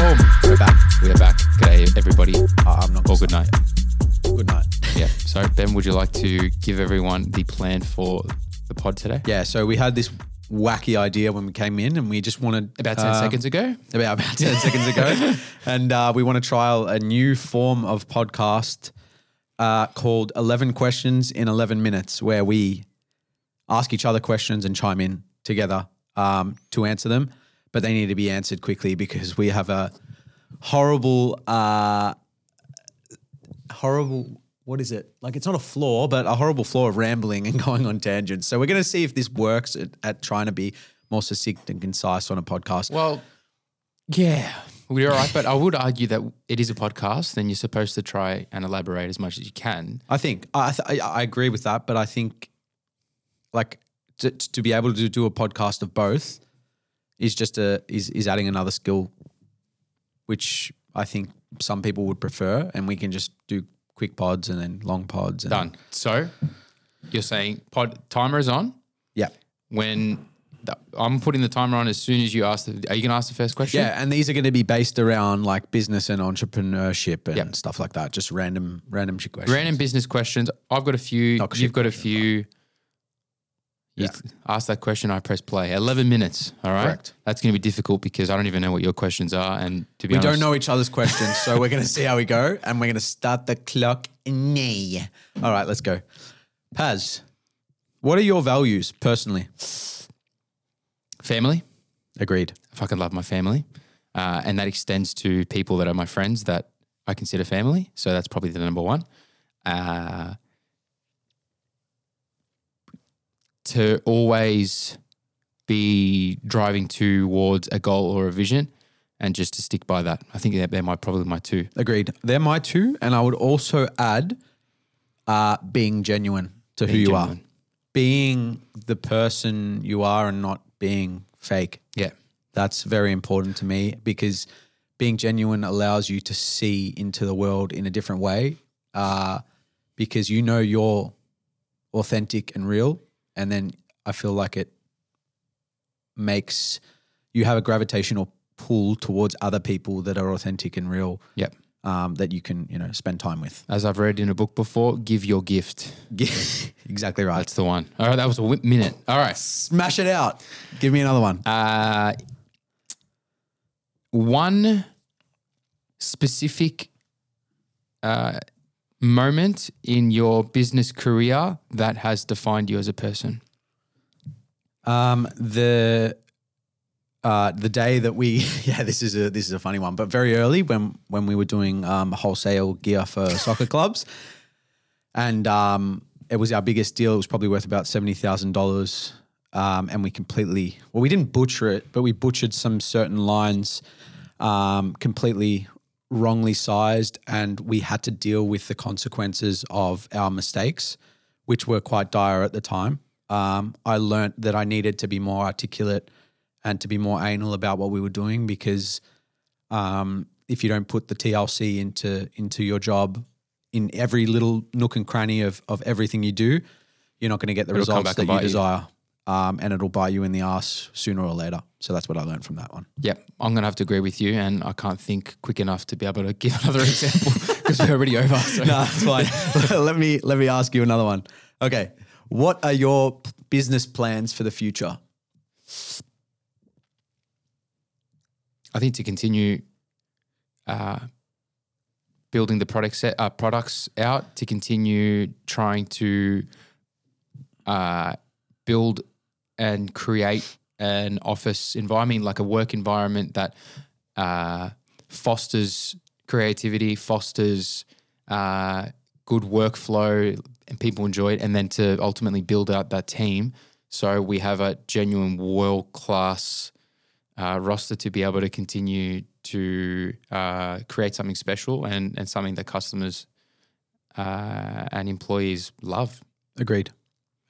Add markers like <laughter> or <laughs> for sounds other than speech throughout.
Boom. We're back. We are back. G'day, everybody. Uh, I'm not. Or good night. Good night. Yeah. So, Benn, would you like to give everyone the plan for the pod today? Yeah. So we had this wacky idea when we came in, and we just wanted About 10 uh, seconds ago. About about ten <laughs> seconds ago, and uh, we want to trial a new form of podcast uh, called Eleven Questions in Eleven Minutes, where we ask each other questions and chime in together um, to answer them, but they need to be answered quickly because we have a horrible, uh, horrible. What is it? Like it's not a flaw, but a horrible flaw of rambling and <laughs> going on tangents. So we're going to see if this works at, at trying to be more succinct and concise on a podcast. Well, yeah, we're all right. But I would argue that it is a podcast, and you're supposed to try and elaborate as much as you can. I think I th- I I agree with that, but I think like to, to be able to do a podcast of both is just a is is adding another skill, which I think some people would prefer, and we can just do quick pods and then long pods. And, Done. So, you're saying pod timer is on. Yeah, When the, I'm putting the timer on as soon as you ask the. Are you going to ask the first question? yeah, and these are going to be based around like business and entrepreneurship and Yep. stuff like that. Just random random questions. Random business questions. I've got a few. Not You've got a few. You Yeah. ask that question. I press play. Eleven minutes. All right. Correct. That's going to be difficult because I don't even know what your questions are, and to be We honest, don't know each other's questions, so we're going to see how we go, and we're going to start the clock now. All right, let's go. Paz, what are your values personally? family. Agreed. I fucking love my family, uh, and that extends to people that are my friends that I consider family. So that's probably the number one. Uh, to always be driving towards a goal or a vision, and just to stick by that. I think that they're my probably my two. Agreed. They're my two, and I would also add uh, being genuine to who Being you are, being the person you are, and not being fake. Yeah, That's very important to me because being genuine allows you to see into the world in a different way uh, because you know you're authentic and real. And then I feel like it makes you have a gravitational pull towards other people that are authentic and real yep. um, that you can, you know, spend time with. As I've read in a book before, give your gift. <laughs> exactly right. That's the one. All right, that was a minute. All right. Smash it out. Give me another one. Uh, one specific uh, moment in your business career that has defined you as a person. Um, the uh, the day that we <laughs> yeah this is a this is a funny one, but very early when when we were doing um, wholesale gear for <laughs> soccer clubs, and um, it was our biggest deal. It was probably worth about seventy thousand dollars, um, and we completely well we didn't butcher it, but we butchered some certain lines, um, completely wrongly sized, and we had to deal with the consequences of our mistakes, which were quite dire at the time. Um, I learnt that I needed to be more articulate and to be more anal about what we were doing because um, if you don't put the TLC into into your job in every little nook and cranny of of everything you do, you're not going to get the It'll results that you desire. you. Um, and it'll bite you in the ass sooner or later. So that's what I learned from that one. Yep, I'm going to have to agree with you, and I can't think quick enough to be able to <laughs> give another example because we're already over. So. no, it's fine. <laughs> let me let me ask you another one. Okay, what are your business plans for the future? I think to continue uh, building the product set, uh, products out, to continue trying to uh, build and create an office environment, like a work environment that uh, fosters creativity, fosters uh, good workflow, and people enjoy it, and then to ultimately build out that team. So we have a genuine world class uh, roster to be able to continue to uh, create something special and, and something that customers uh, and employees love. Agreed.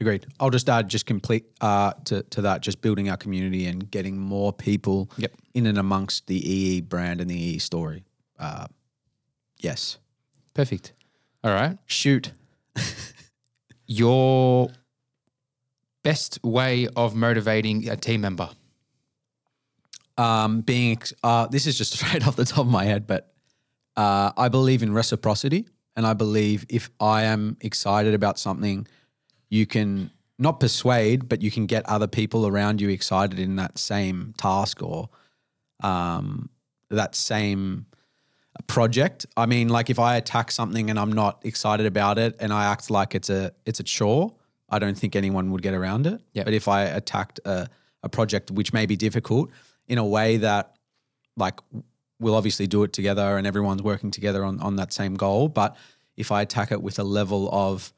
Agreed. I'll just add just complete uh, to to that, just building our community and getting more people Yep. in and amongst the EE brand and the EE story. Uh, yes. Perfect. All right. Shoot. <laughs> Your best way of motivating a team member. um, being uh, this is just <laughs> straight off the top of my head, but uh, I believe in reciprocity, and I believe if I am excited about something, you can not persuade, but you can get other people around you excited in that same task or um, that same project. I mean, like if I attack something and I'm not excited about it, and I act like it's a it's a chore, I don't think anyone would get around it. Yep. But if I attacked a, a project which may be difficult in a way that like we'll obviously do it together and everyone's working together on, on that same goal. But if I attack it with a level of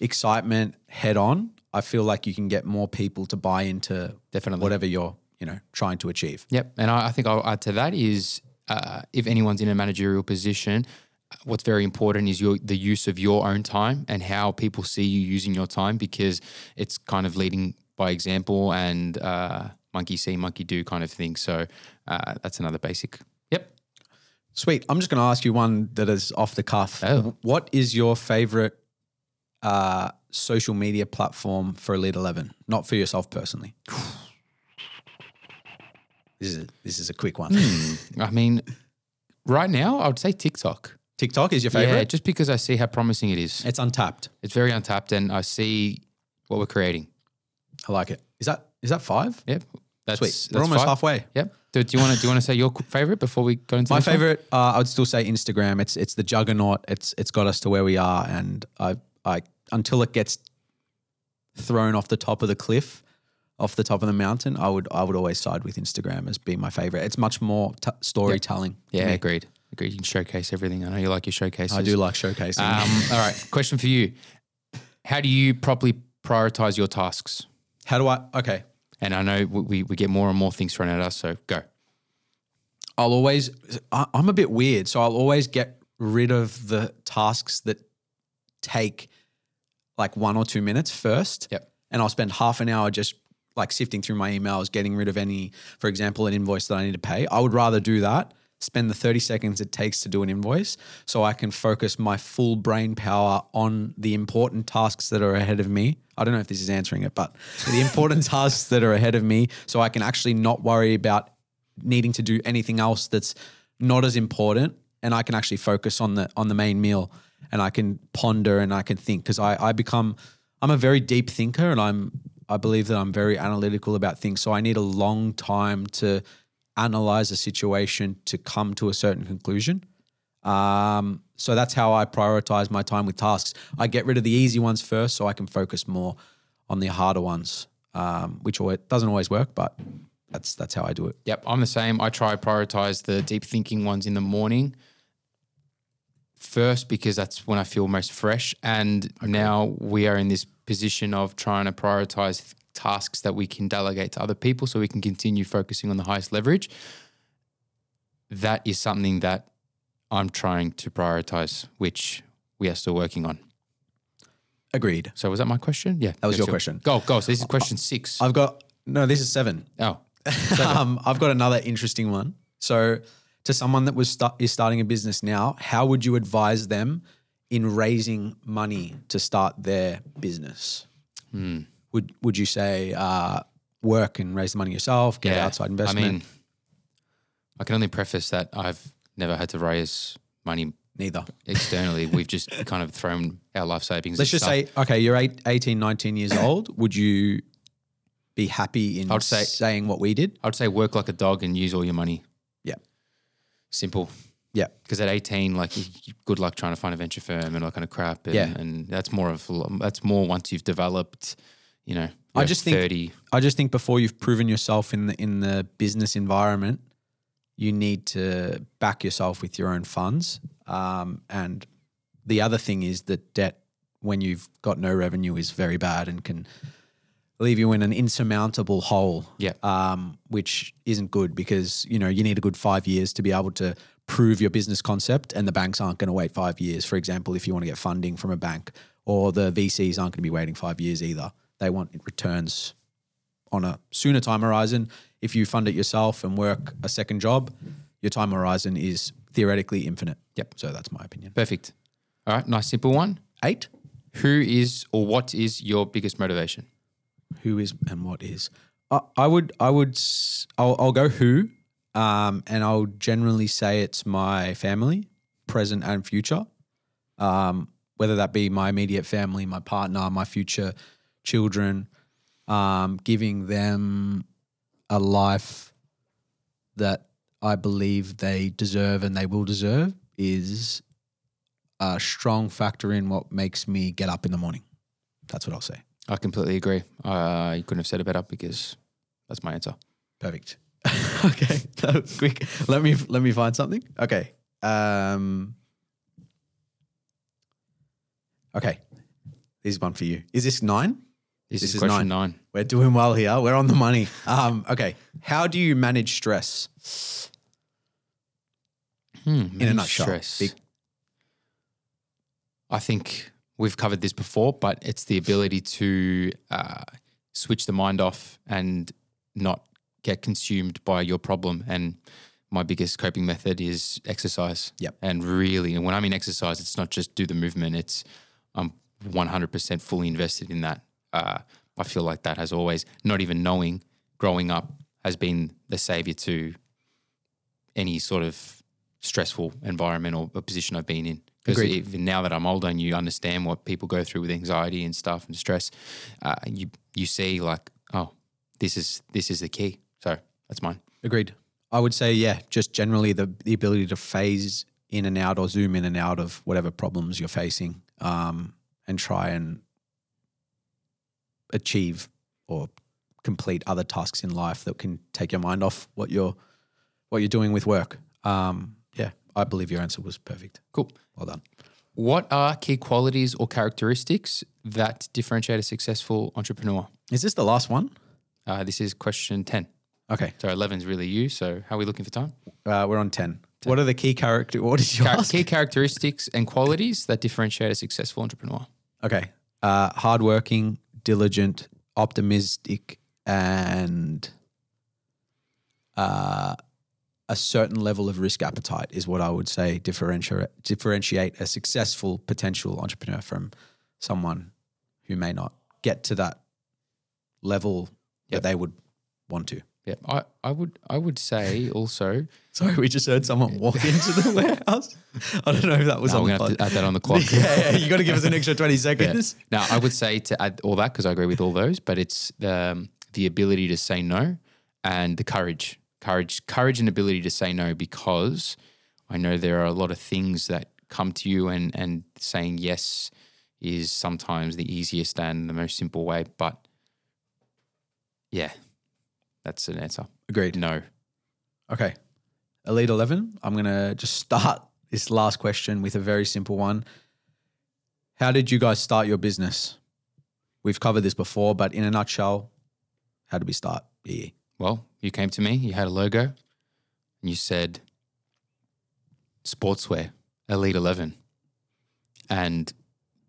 excitement head on, I feel like you can get more people to buy into Definitely. whatever you're, you know, trying to achieve. Yep. And I, I think I'll add to that is uh, if anyone's in a managerial position, what's very important is your the use of your own time and how people see you using your time because it's kind of leading by example and uh, monkey see, monkey do kind of thing. So uh, that's another basic. Yep. Sweet. I'm just going to ask you one that is off the cuff. Oh. What is your favorite uh, social media platform for Elite 11? Not for yourself personally. This is a, this is a quick one. I mean, right now, I would say TikTok. TikTok is your favorite? Yeah, just because I see how promising it is. It's untapped. It's very untapped and I see what we're creating. I like it. Is that is that five? Yep. That's, Sweet. that's We're almost five. halfway. Yep. Do, do you want to do you want to say your favorite before we go into My favorite, uh, I would still say Instagram. It's it's the juggernaut. It's it's got us to where we are, and I I until it gets thrown off the top of the cliff, off the top of the mountain, I would I would always side with Instagram as being my favorite. It's much more t- storytelling. to Yeah, agreed. Agreed. You can showcase everything. I know you like your showcases. I do like showcasing. Um, all right. Question for you: How do you properly prioritize your tasks? How do I? Okay, And I know we, we get more and more things thrown at us. So go. I'll always. I, I'm a bit weird, so I'll always get rid of the tasks that take like one or two minutes first. Yep. and I'll spend half an hour just like sifting through my emails, getting rid of any, for example, an invoice that I need to pay. I would rather do that, spend the 30 seconds it takes to do an invoice so I can focus my full brain power on the important tasks that are ahead of me. I don't know if this is answering it, but the important <laughs> tasks that are ahead of me so I can actually not worry about needing to do anything else that's not as important and I can actually focus on the on the main meal and I can ponder and I can think because I, I become I'm a very deep thinker and I'm I believe that I'm very analytical about things. So I need a long time to analyze a situation to come to a certain conclusion. Um, so that's how I prioritize my time with tasks. I get rid of the easy ones first so I can focus more on the harder ones, um, which always, doesn't always work, but that's that's how I do it. Yep, I'm the same. I try prioritize the deep thinking ones in the morning first because that's when I feel most fresh. And now we are in this position of trying to prioritize tasks that we can delegate to other people so we can continue focusing on the highest leverage. That is something that I'm trying to prioritize, which we are still working on. Agreed. So was that my question? Yeah. That was your question. Go, go. So this is question six. I've got no. This is seven. oh, <laughs> um, I've got another interesting one. So, to someone that was sta- is starting a business now, how would you advise them in raising money to start their business? Hmm. Would Would you say uh, work and raise the money yourself, get outside investment? I mean, I can only preface that I've never had to raise money neither. externally. <laughs> We've just kind of thrown our life savings. Let's just stuff. say, okay, you're eight, 18, 19 years old. Would you be happy in I'd say- saying what we did? I'd say work like a dog and use all your money. Simple. Yeah. Because at 18, like, good luck trying to find a venture firm and all kind of crap. And, Yeah. and that's more of that's more once you've developed, you know. I just think- I just think before you've proven yourself in the in the business environment, you need to back yourself with your own funds. Um, and the other thing is that debt, when you've got no revenue, is very bad and can leave you in an insurmountable hole. Yeah. Um, which isn't good because you know you need a good five years to be able to prove your business concept, and the banks aren't going to wait five years. For example, if you want to get funding from a bank, or the VCs aren't going to be waiting five years either. They want returns on a sooner time horizon. If you fund it yourself and work a second job, your time horizon is theoretically infinite. Yep. So that's my opinion. Perfect. All right. Nice, simple one. Eight. Who is or what is your biggest motivation? Who is and what is? I, I would. I would. I'll, I'll go who Um, and I'll generally say it's my family, present and future. Um, whether that be my immediate family, my partner, my future children, um, giving them a life that I believe they deserve and they will deserve is a strong factor in what makes me get up in the morning. That's what I'll say. I completely agree. Uh, you couldn't have said it better because that's my answer. Perfect. <laughs> okay, <laughs> no, quick. Let me let me find something. Okay. Um, okay. This is one for you. Is this nine? This, This is, is question nine. We're doing well here. We're on the money. Um, okay. How do you manage stress? Hmm, In a nutshell. stress. Big- I think we've covered this before, but it's the ability to uh, switch the mind off and not get consumed by your problem. And my biggest coping method is exercise. Yep. And really, and when I mean exercise, it's not just do the movement. It's I'm 100% fully invested in that. Uh, I feel like that has always, not even knowing, growing up, has been the savior to any sort of stressful environment or a position I've been in. Because Agreed. even now that I'm older and you understand what people go through with anxiety and stuff and stress, uh, you you see like, oh, this is this is the key. So that's mine. Agreed. I would say, yeah, just generally the, the ability to phase in and out or zoom in and out of whatever problems you're facing um, and try and achieve or complete other tasks in life that can take your mind off what you're what you're doing with work. Um, yeah, I believe your answer was perfect. Cool. Well done. What are key qualities or characteristics that differentiate a successful entrepreneur? Is this the last one? Uh, this is question 10. Okay, So 11 is really you. So how are we looking for time? uh, we're on 10. What are the key character? What did you Char- ask? key characteristics and qualities that differentiate a successful entrepreneur. Okay. Uh, hardworking, diligent, optimistic, and uh, a certain level of risk appetite is what I would say differentiate differentiate a successful potential entrepreneur from someone who may not get to that level Yep. that they would want to. Yeah, I, I would I would say <laughs> also. Sorry, we just heard someone walk into the warehouse. I don't know if that was No, on we're the gonna add that on the clock. <laughs> yeah, yeah, you got to give us an extra twenty <laughs> Yeah. seconds. Now, I would say to add all that because I agree with all those, but it's the um, the ability to say no and the courage, courage, courage, and ability to say no because I know there are a lot of things that come to you, and and saying yes is sometimes the easiest and the most simple way. But yeah, that's an answer. Agreed. No. Okay. Elite 11, I'm going to just start this last question with a very simple one. How did you guys start your business? We've covered this before, but in a nutshell, how did we start? Yeah. Well, you came to me, you had a logo, and you said sportswear, Elite 11. And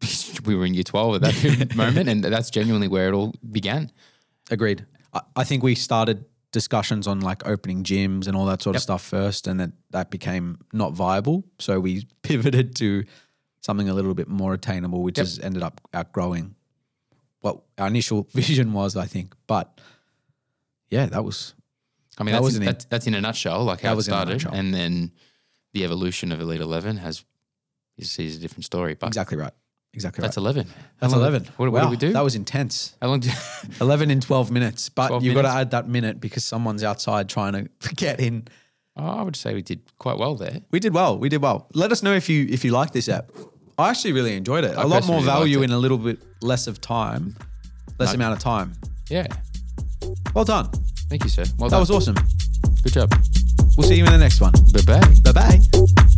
<laughs> we were in year 12 at that <laughs> moment, and that's genuinely where it all began. Agreed. I, I think we started discussions on like opening gyms and all that sort of stuff first, and then that became not viable. So we <laughs> pivoted to something a little bit more attainable, which Yep. has ended up outgrowing what our initial vision was, I think. But yeah, that was I mean, That that's, was in, that's, that's in a nutshell, like how it was in a started. And then the evolution of Elite 11 has is, is a different story. But exactly right. Exactly that's right. 11. That's How long- 11. What, what Wow, do we do? That was intense. how long did <laughs> 11 in 12 minutes. But 12 you've got to add that minute because someone's outside trying to <laughs> get in. oh, I would say we did quite well there. We did well. We did well. Let us know if you if you like this app. I actually really enjoyed it. I a lot more value in a little bit less of time, less No. amount of time. Yeah. Well done. Thank you, sir. Well That done. was awesome. Good job. We'll see you in the next one. Bye bye. Bye bye.